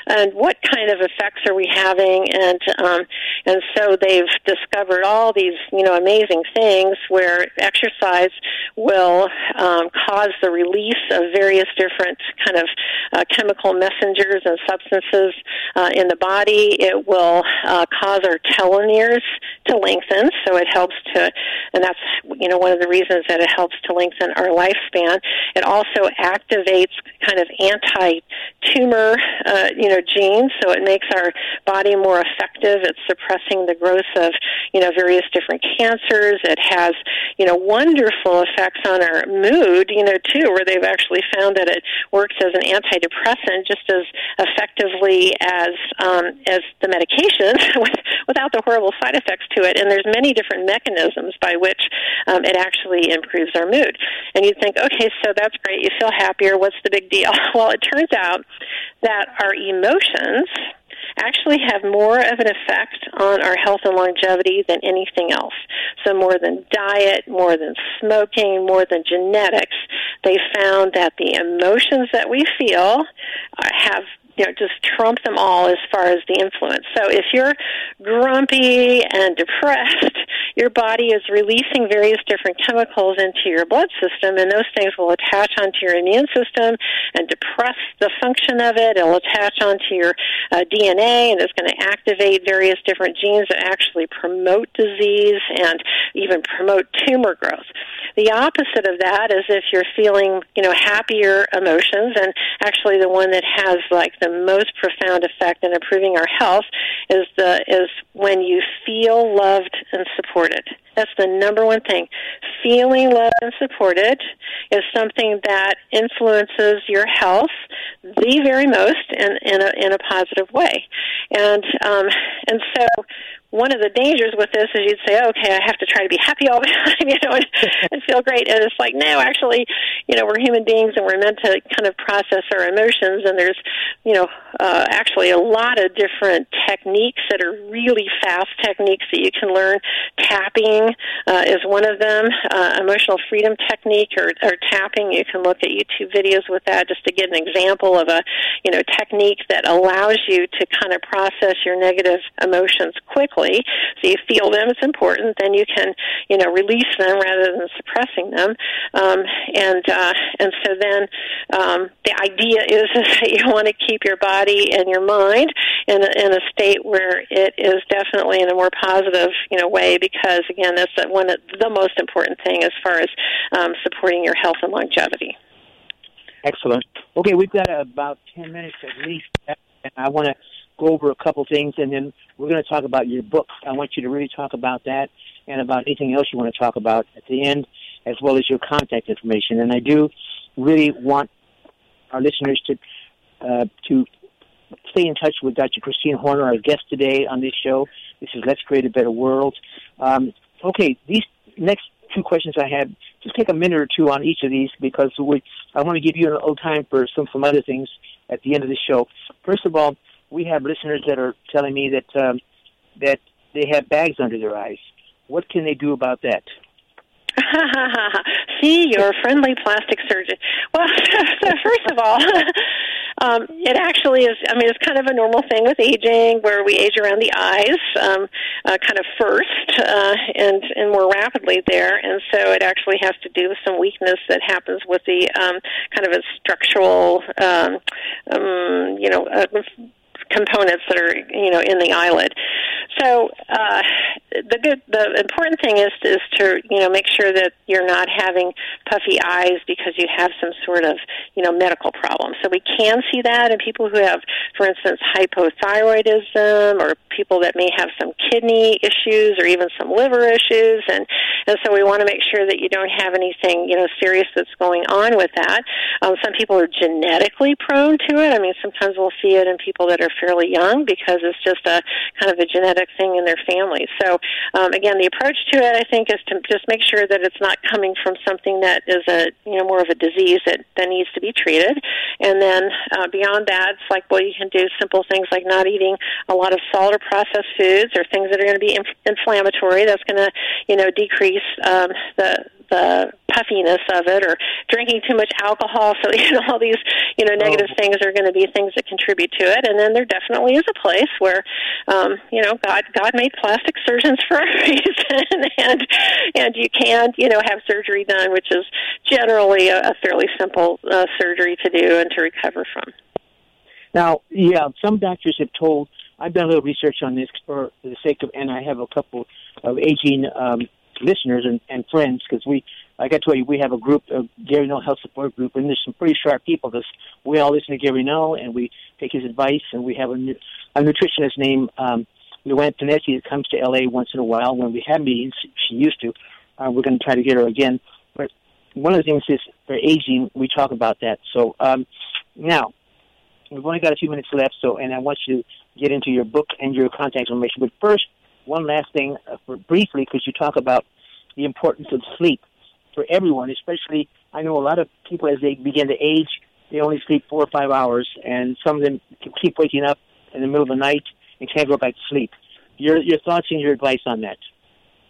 and what kind of effects are we having? And um, and so they've discovered all these you know amazing things where exercise will um, cause the release of various different kind of uh, chemical messengers and substances uh, in the body. It will uh, cause our telomeres to lengthen, so it helps to, and that's you know one of the reasons that it helps to lengthen our lifespan. It also activates kind of anti-tumor, uh, you know, genes, so it makes our body more effective at suppressing the growth of you know various different cancers. It has you know wonderful effects on our mood, you know, too, where they've actually found that it works as an antidepressant just as effectively as um, as the medication *laughs* without the horrible side effects to it. And there's many different mechanisms by which um, it actually improves our mood. And you'd think, okay, so that's great. You feel happier. What's the big deal? *laughs* Well, it turns out that our emotions actually have more of an effect on our health and longevity than anything else. So more than diet, more than smoking, more than genetics, they found that the emotions that we feel have you know just trump them all as far as the influence. So if you're grumpy and depressed, your body is releasing various different chemicals into your blood system, and those things will attach onto your immune system and depress the function of it. It'll attach onto your uh, DNA, and it's going to activate various different genes that actually promote disease and even promote tumor growth. The opposite of that is if you're feeling, you know, happier emotions, and actually the one that has like the most profound effect in improving our health is the is when you feel loved and supported. That's the number one thing. Feeling loved and supported is something that influences your health the very most in, in a in a positive way. And um and so one of the dangers with this is you'd say, okay, I have to try to be happy all the *laughs* time, you know, and, and feel great. And it's like, no, actually, you know, we're human beings and we're meant to kind of process our emotions. And there's, you know, uh, actually a lot of different techniques that are really fast techniques that you can learn. Tapping uh, is one of them. Uh, emotional freedom technique or, or tapping. You can look at YouTube videos with that just to get an example of a, you know, technique that allows you to kind of process your negative emotions quickly so you feel them, it's important. Then you can, you know, release them rather than suppressing them. Um, and uh, and so then um, the idea is, *laughs* is that you want to keep your body and your mind in a, in a state where it is definitely in a more positive, you know, way. Because again, that's one of the most important thing as far as um, supporting your health and longevity. Excellent. Okay, we've got about 10 minutes at least, and I want to go over a couple things, and then we're going to talk about your book. I want you to really talk about that and about anything else you want to talk about at the end, as well as your contact information. And I do really want our listeners to uh, to stay in touch with Dr. Christine Horner, our guest today on this show. This is Let's Create a Better World. Um, okay, these next two questions I have, just take a minute or two on each of these because we, I want to give you a little time for some, some other things at the end of the show. First of all, we have listeners that are telling me that um, that they have bags under their eyes. What can they do about that? *laughs* See, you're a friendly plastic surgeon. Well, *laughs* so first of all, *laughs* um, it actually is. I mean, it's kind of a normal thing with aging, where we age around the eyes, um, uh, kind of first, uh, and and more rapidly there. And so it actually has to do with some weakness that happens with the um, kind of a structural, um, um, you know. Uh, components that are you know in the eyelid. So uh, the good, the important thing is is to you know make sure that you're not having puffy eyes because you have some sort of you know medical problem. So we can see that in people who have, for instance, hypothyroidism or people that may have some kidney issues or even some liver issues, and and so we want to make sure that you don't have anything you know serious that's going on with that. Um, some people are genetically prone to it. I mean, sometimes we'll see it in people that are fairly young because it's just a kind of a genetic thing in their family. So um, again, the approach to it, I think, is to just make sure that it's not coming from something that is a you know more of a disease that that needs to be treated. And then uh, beyond that, it's like well, you can do simple things like not eating a lot of salt or processed foods or things that are going to be inf- inflammatory. That's going to you know decrease um, the the puffiness of it or drinking too much alcohol *laughs* so you know all these you know negative oh. things are going to be things that contribute to it. And then there definitely is a place where um you know god god made plastic surgeons *laughs* for a reason. And and you can you know have surgery done which is generally a, a fairly simple uh, surgery to do and to recover from. Now yeah some doctors have told I've done a little research on this for the sake of, and I have a couple of aging um, listeners and, and friends because we, like I told you, we have a group, a Gary Null Health Support Group, and there's some pretty sharp people. Because we all listen to Gary Null and we take his advice, and we have a, a nutritionist named um, Luann Panetti that comes to LA once in a while when we have meetings. She used to. Uh, we're going to try to get her again. But one of the things is for aging, we talk about that. So um, now we've only got a few minutes left. So, and I want you to get into your book and your contact information. But first, one last thing, uh, for briefly, because you talk about the importance of sleep for everyone, especially I know a lot of people as they begin to age, they only sleep four or five hours, and some of them keep waking up in the middle of the night and can't go back to sleep. Your your thoughts and your advice on that?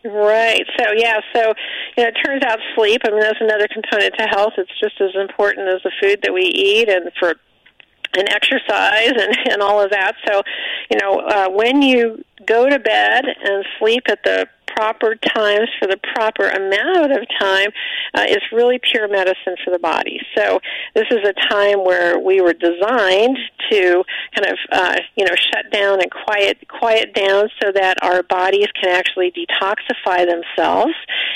Right. So yeah. So you know, it turns out sleep. I mean, that's another component to health. It's just as important as the food that we eat, and for and exercise and and all of that. So, you know, uh, when you go to bed and sleep at the proper times for the proper amount of time uh, is really pure medicine for the body. So this is a time where we were designed to kind of uh, you know shut down and quiet quiet down so that our bodies can actually detoxify themselves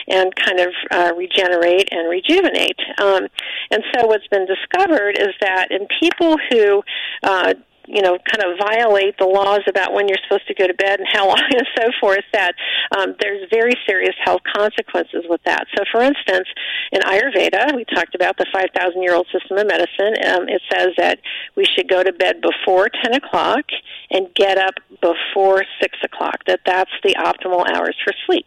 and kind of uh, regenerate and rejuvenate. Um, and so what's been discovered is that in people who uh, you know, kind of violate the laws about when you're supposed to go to bed and how long *laughs* and so forth, that um, there's very serious health consequences with that. So, for instance, in Ayurveda, we talked about the 5,000 year old system of medicine. Um, it says that we should go to bed before 10 o'clock and get up before 6 o'clock, that that's the optimal hours for sleep.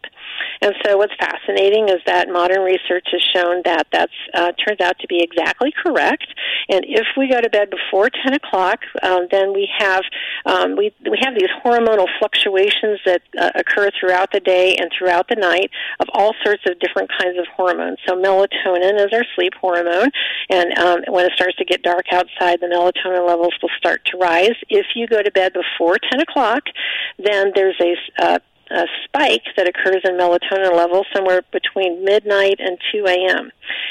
And so, what's fascinating is that modern research has shown that that's uh, turns out to be exactly correct. And if we go to bed before 10 o'clock, um, then we have um, we we have these hormonal fluctuations that uh, occur throughout the day and throughout the night of all sorts of different kinds of hormones. So melatonin is our sleep hormone, and um, when it starts to get dark outside, the melatonin levels will start to rise. If you go to bed before 10 o'clock, then there's a uh, a spike that occurs in melatonin levels somewhere between midnight and 2 a.m.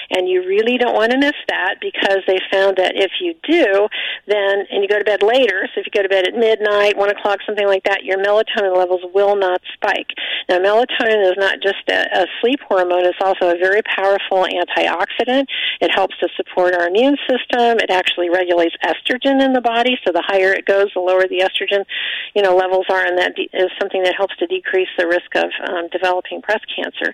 And you really don't want to miss that because they found that if you do, then, and you go to bed later, so if you go to bed at midnight, 1 o'clock, something like that, your melatonin levels will not spike. Now, melatonin is not just a, a sleep hormone, it's also a very powerful antioxidant. It helps to support our immune system. It actually regulates estrogen in the body, so the higher it goes, the lower the estrogen, you know, levels are, and that is something that helps to decrease increase the risk of um, developing breast cancer.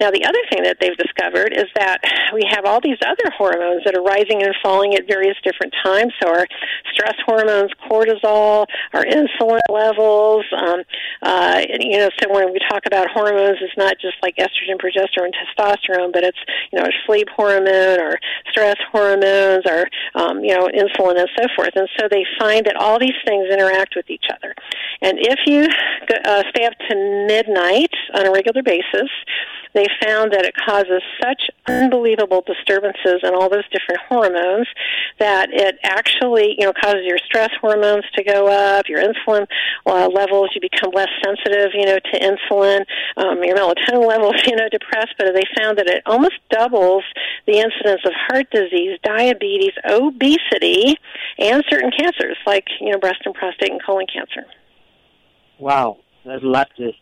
Now, the other thing that they've discovered is that we have all these other hormones that are rising and falling at various different times. So, our stress hormones, cortisol, our insulin levels. Um, uh, you know, so when we talk about hormones, it's not just like estrogen, progesterone, testosterone, but it's you know, sleep hormone or stress hormones or um, you know, insulin and so forth. And so they find that all these things interact with each other. And if you uh, stay up to midnight on a regular basis. They found that it causes such unbelievable disturbances in all those different hormones that it actually, you know, causes your stress hormones to go up, your insulin uh, levels, you become less sensitive, you know, to insulin, um, your melatonin *laughs* levels, you know, depressed. But they found that it almost doubles the incidence of heart disease, diabetes, obesity, and certain cancers like, you know, breast and prostate and colon cancer. Wow, there's a lot to,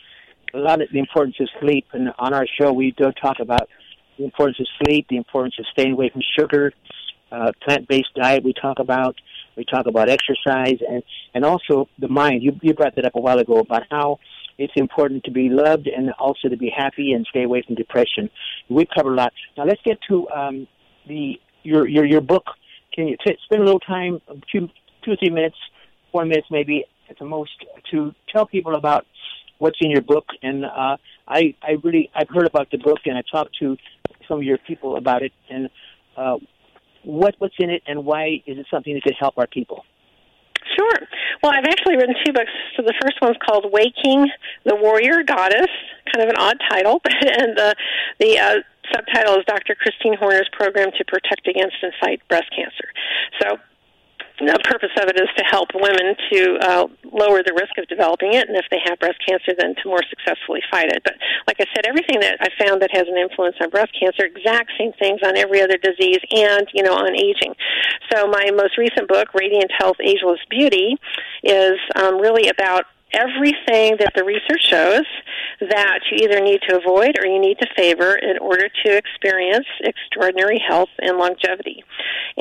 a lot of the importance of sleep. And on our show, we do talk about the importance of sleep, the importance of staying away from sugar, uh, plant-based diet. We talk about we talk about exercise and and also the mind. You you brought that up a while ago about how it's important to be loved and also to be happy and stay away from depression. We've covered a lot. Now let's get to um, the your your your book. Can you t- spend a little time, two two or three minutes, four minutes maybe the most, to tell people about what's in your book. And uh, I, I really, I've heard about the book, and I talked to some of your people about it. And uh, what, what's in it, and why is it something that could help our people? Sure. Well, I've actually written two books. So the first one's called "Waking the Warrior Goddess," kind of an odd title, *laughs* and the the uh, subtitle is Dr. Christine Horner's Program to Protect Against and Fight Breast Cancer. So the purpose of it is to help women to uh, lower the risk of developing it, and if they have breast cancer, then to more successfully fight it. But like I said, everything that I found that has an influence on breast cancer, exact same things on every other disease, and you know on aging. So my most recent book, Radiant Health, Ageless Beauty, is um, really about everything that the research shows that you either need to avoid or you need to favor in order to experience extraordinary health and longevity.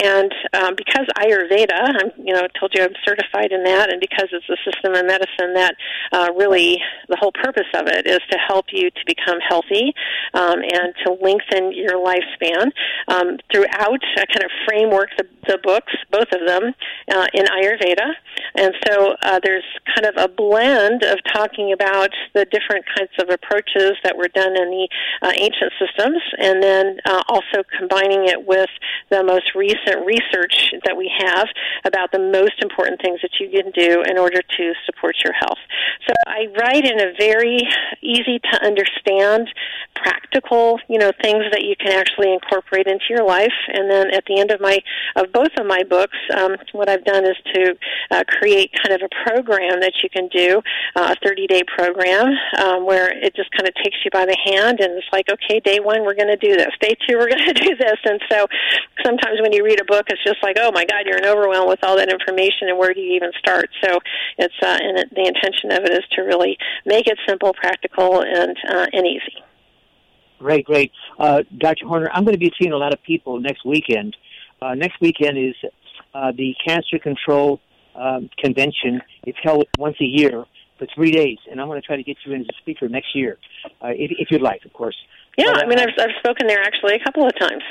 And um, because Ayurveda, I'm you know told you I'm certified in that, and because it's a system of medicine that uh, really the whole purpose of it is to help you to become healthy um, and to lengthen your lifespan. Um, throughout, I kind of framework the, the books, both of them, uh, in Ayurveda, and so uh, there's kind of a blend of talking about the different kinds of approaches that were done in the uh, ancient systems, and then uh, also combining it with the most recent research that we have about the most important things that you can do in order to support your health. So I write in a very easy to understand, practical, you know, things that you can actually incorporate into your life. And then at the end of my of both of my books, um, what I've done is to uh, create kind of a program that you can do, uh, a 30 day program um, where it just kind of takes you by the hand and it's like, okay, day one we're going to do this, day two we're *laughs* going to do this, and so sometimes when you read a book, it's just like, oh my God, you're overwhelmed with all that information, and where do you even start? So it's uh, and it, the intention of it is to really make it simple, practical, and uh, and easy. Great, great, uh, Dr. Horner. I'm going to be seeing a lot of people next weekend. Uh, next weekend is uh, the Cancer Control um, Convention. It's held once a year for three days, and I'm going to try to get you in as a speaker next year, uh, if, if you'd like, of course. Yeah, but, I mean, uh, I've, I've spoken there actually a couple of times.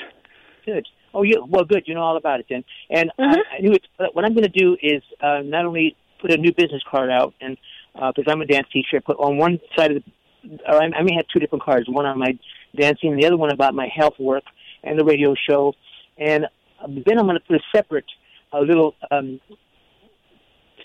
Good. Oh, yeah. Well, good. You know all about it then. And mm-hmm. I, I knew it. What I'm going to do is uh, not only put a new business card out, and because uh, I'm a dance teacher, I put on one side of the, or I, I may have two different cards. One on my dancing, and the other one about my health work and the radio show. And uh, then I'm going to put a separate, a little um,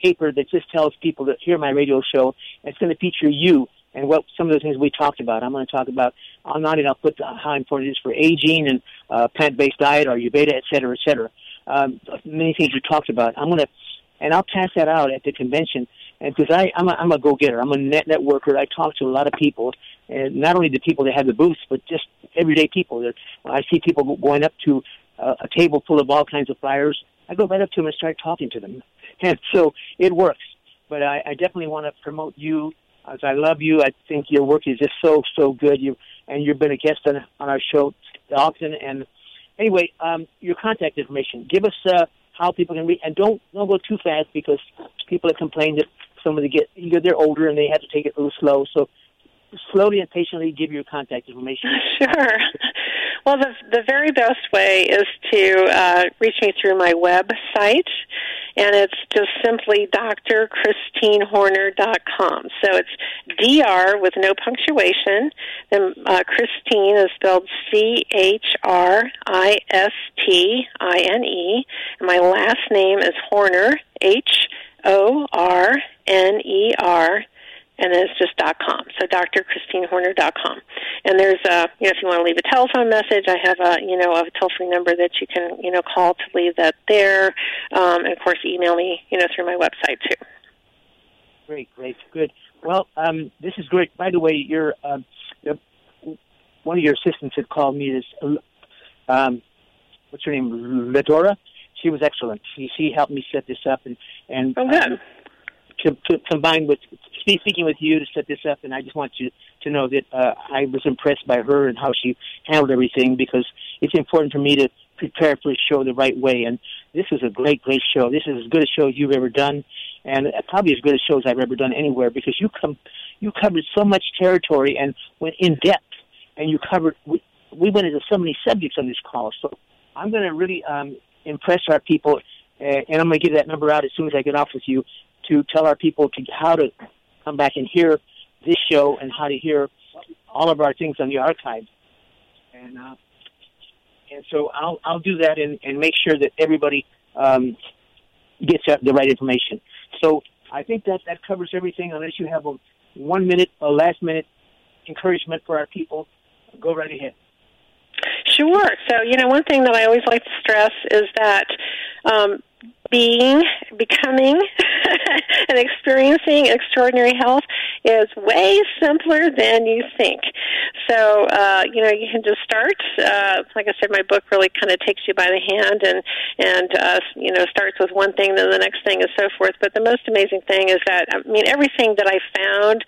paper that just tells people that hear my radio show. And it's going to feature you and what some of the things we talked about. I'm going to talk about on not enough, but how important it is for aging and uh, plant-based diet, or Ayurveda, et cetera, et cetera. Um, many things we talked about. I'm going to, and I'll pass that out at the convention. And because I, I'm a, I'm a go-getter, I'm a net networker. I talk to a lot of people, and not only the people that have the booths, but just everyday people. That I see people going up to uh, a table full of all kinds of flyers, I go right up to them and start talking to them. *laughs* And so it works. But I, I definitely want to promote you as I love you. I think your work is just so so good. You and you've been a guest on on our show often. And anyway, um, your contact information. Give us uh, how people can read, and don't don't go too fast because people have complained that some of the get you know, they're older and they have to take it a little slow. So slowly and patiently give your contact information. *laughs* Sure. Well, the the very best way is to uh, reach me through my website, and it's just simply drchristinehorner.com. So it's dr with no punctuation. Then uh, Christine is spelled C H R I S T I N E, and my last name is Horner H O R N E R and then it's just dot com. So drchristinehorner.com. com. And there's a you know if you want to leave a telephone message, I have a you know a toll free number that you can you know call to leave that there. Um, and of course, email me you know through my website too. Great, great, good. Well, um, this is great. By the way, your um, one of your assistants had called me this. Um, what's her name? Ledora. She was excellent. She she helped me set this up and and oh, good. Um, to, to combine with speaking with you to set this up, and I just want you to know that uh, I was impressed by her and how she handled everything because it's important for me to prepare for a show the right way. And this is a great, great show. This is as good a show as you've ever done, and probably as good a show as I've ever done anywhere because you come, you covered so much territory and went in depth, and you covered. We, we went into so many subjects on this call, so I'm going to really um, impress our people, uh, and I'm going to give that number out as soon as I get off with you to tell our people to how to come back and hear this show and how to hear all of our things on the archive. And uh, and so I'll I'll do that and, and make sure that everybody um, gets the right information. So I think that that covers everything. Unless you have a one minute, a last minute encouragement for our people, go right ahead. Sure. So you know, one thing that I always like to stress is that um, being, becoming, *laughs* and experiencing extraordinary health is way simpler than you think. So, uh, you know, you can just start. Uh, like I said, my book really kind of takes you by the hand and, and, uh, you know, starts with one thing, then the next thing, and so forth. But the most amazing thing is that, I mean, everything that I found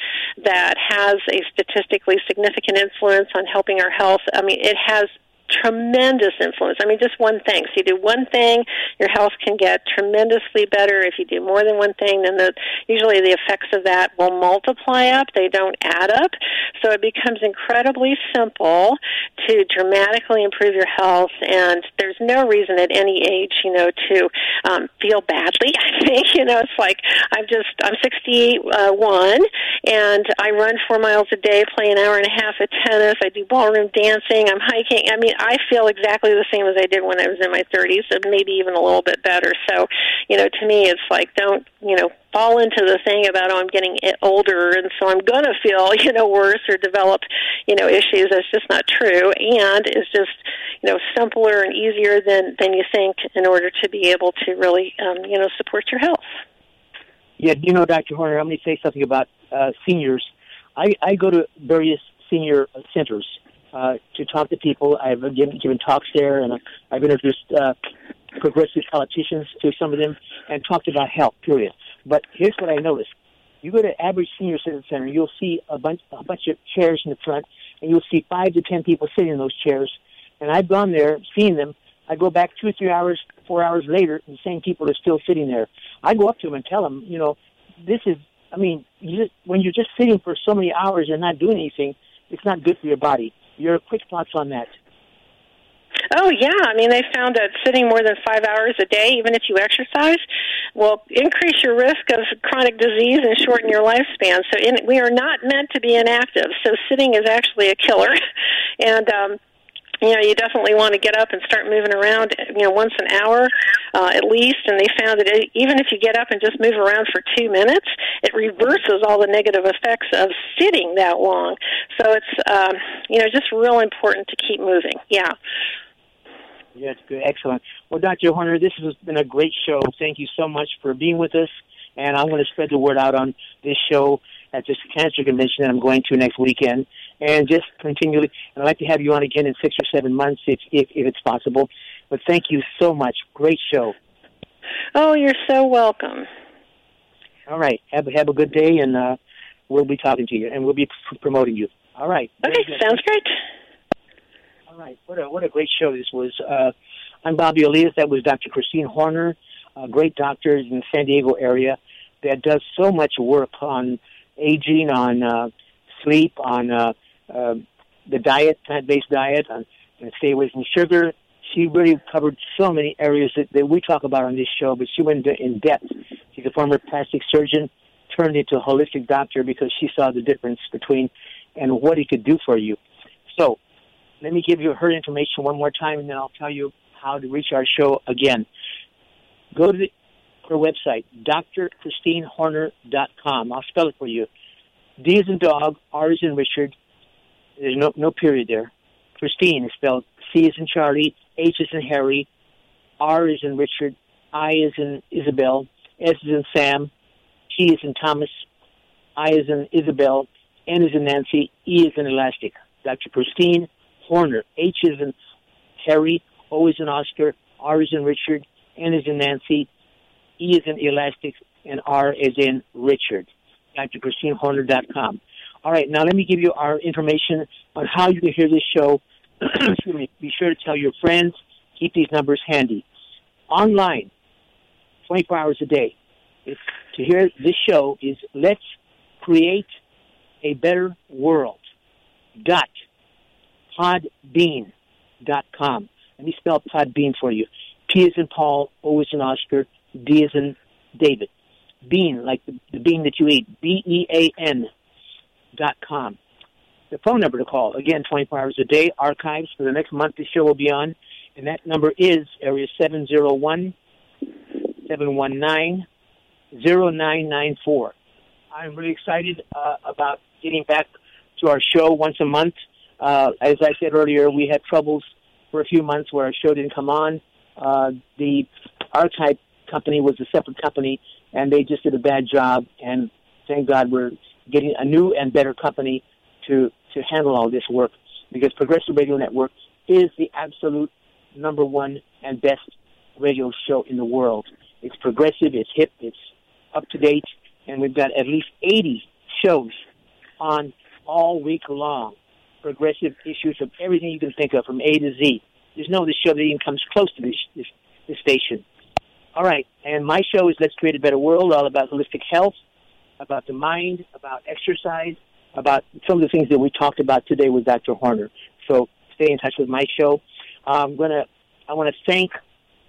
that has a statistically significant influence on helping our health, I mean, it has tremendous influence. I mean, just one thing. So you do one thing, your health can get tremendously better. If you do more than one thing, then the, usually the effects of that will multiply up. They don't add up. So it becomes incredibly simple to dramatically improve your health. And there's no reason at any age, you know, to um, feel badly. *laughs* I think, you know, it's like I'm just, I'm 61 and I run four miles a day, play an hour and a half of tennis. I do ballroom dancing. I'm hiking. I mean, I feel exactly the same as I did when I was in my 30s, and maybe even a little bit better. So, you know, to me, it's like don't you know fall into the thing about oh I'm getting older, and so I'm gonna feel *laughs* you know worse or develop you know issues. That's just not true, and it's just you know simpler and easier than than you think in order to be able to really um, you know support your health. Yeah, you know, Dr. Horner, I'm going to say something about uh, seniors. I, I go to various senior centers uh, to talk to people. I've given, given talks there, and I've introduced uh, progressive politicians to some of them and talked about health. Period. But here's what I noticed: you go to average senior citizen center, you'll see a bunch a bunch of chairs in the front, and you'll see five to ten people sitting in those chairs. And I've gone there, seen them. I go back two or three hours, four hours later, and the same people are still sitting there. I go up to them and tell them, you know, this is. I mean, you just, when you're just sitting for so many hours and not doing anything, it's not good for your body. Your quick thoughts on that? Oh yeah, I mean they found that sitting more than five hours a day, even if you exercise, will increase your risk of chronic disease and shorten your lifespan. So in, we are not meant to be inactive. So sitting is actually a killer, *laughs* and um, you know, you definitely want to get up and start moving around, you know, once an hour uh, at least. And they found that even if you get up and just move around for two minutes, it reverses all the negative effects of sitting that long. So it's, um, you know, just real important to keep moving. Yeah. Yes, good, excellent. Well, Dr. Horner, this has been a great show. Thank you so much for being with us, and I'm going to spread the word out on this show at this cancer convention that I'm going to next weekend and just continually. And I'd like to have you on again in six or seven months if, if, if it's possible. But thank you so much. Great show. Oh, you're so welcome. All right. Have, have a good day, and uh, we'll be talking to you, and we'll be p- promoting you. All right. Okay, sounds great. All right. What a, what a great show this was. Uh, I'm Bobby Elias. That was Dr. Christine Horner, a great doctor in the San Diego area that does so much work on aging, on uh, sleep, on uh, uh, the diet, plant-based diet, and, and stay away from sugar. She really covered so many areas that, that we talk about on this show, but she went in depth. She's a former plastic surgeon, turned into a holistic doctor because she saw the difference between and what he could do for you. So, let me give you her information one more time, and then I'll tell you how to reach our show again. Go to the, her website, drchristinehorner.com. I'll spell it for you. D is in dog, R is in Richard. There's no no period there. Christine is spelled C is in Charlie, H is in Harry, R is in Richard, I is in Isabel, S is in Sam, T is in Thomas, I is in Isabel, N is in Nancy, E is in Elastic. Dr. Christine Horner, H is in Harry, O is in Oscar, R is in Richard, N is in Nancy, E is in Elastic, and R is in Richard to ChristineHorner.com. All right, now let me give you our information on how you can hear this show. *clears throat* Excuse me. Be sure to tell your friends. Keep these numbers handy. Online, 24 hours a day. To hear this show is Let's Create a Better World. Dot podbean dot com. Let me spell Podbean for you. P is in Paul, O is in Oscar, D is in David bean, like the, the bean that you eat, B E A N com. The phone number to call, again, 24 hours a day, archives for the next month the show will be on, and that number is area 701 719 0994. I'm really excited uh, about getting back to our show once a month. Uh, as I said earlier, we had troubles for a few months where our show didn't come on. Uh, the archive company was a separate company, and they just did a bad job. And thank God we're getting a new and better company to to handle all this work because Progressive Radio Network is the absolute number one and best radio show in the world. It's progressive, it's hip, it's up to date, and we've got at least 80 shows on all week long. Progressive issues of everything you can think of from A to Z. There's no other show that even comes close to this, this, this station. All right, and my show is Let's Create a Better World, all about holistic health, about the mind, about exercise, about some of the things that we talked about today with Dr. Horner. So stay in touch with my show. I'm gonna, I want to thank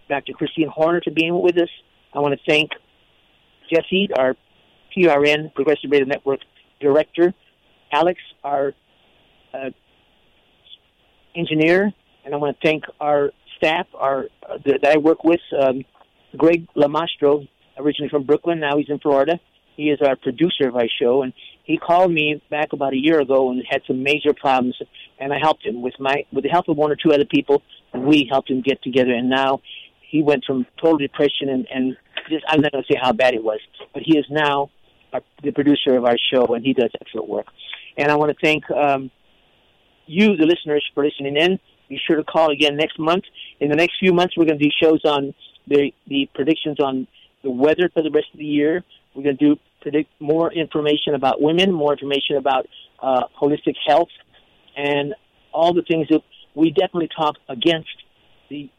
Dr. Christine Horner for being with us. I want to thank Jesse, our PRN, Progressive Radio Network Director, Alex, our uh, engineer, and I want to thank our staff, our uh, that I work with, um, Greg Lamastro, originally from Brooklyn, now he's in Florida. He is our producer of our show, and he called me back about a year ago and had some major problems, and I helped him with my with the help of one or two other people. We helped him get together, and now he went from total depression and and just, I'm not going to say how bad it was, but he is now our, the producer of our show, and he does excellent work. And I want to thank um, you, the listeners, for listening in. Be sure to call again next month. In the next few months, we're going to do shows on the the predictions on the weather for the rest of the year. We're going to do predict more information about women, more information about uh, holistic health, and all the things that we definitely talk against the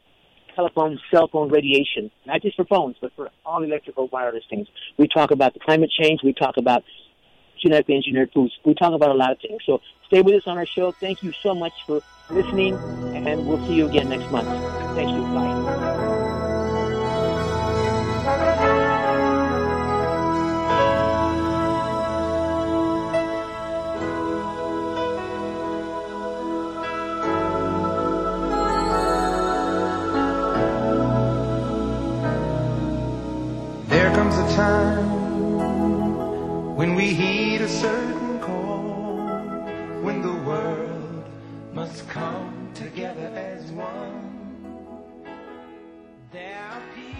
telephone, cell phone radiation, not just for phones, but for all electrical wireless things. We talk about the climate change. We talk about genetically engineered foods. We talk about a lot of things. So stay with us on our show. Thank you so much for listening, and we'll see you again next month. Thank you. Bye. When we heed a certain call, when the world must come together as one. There are people.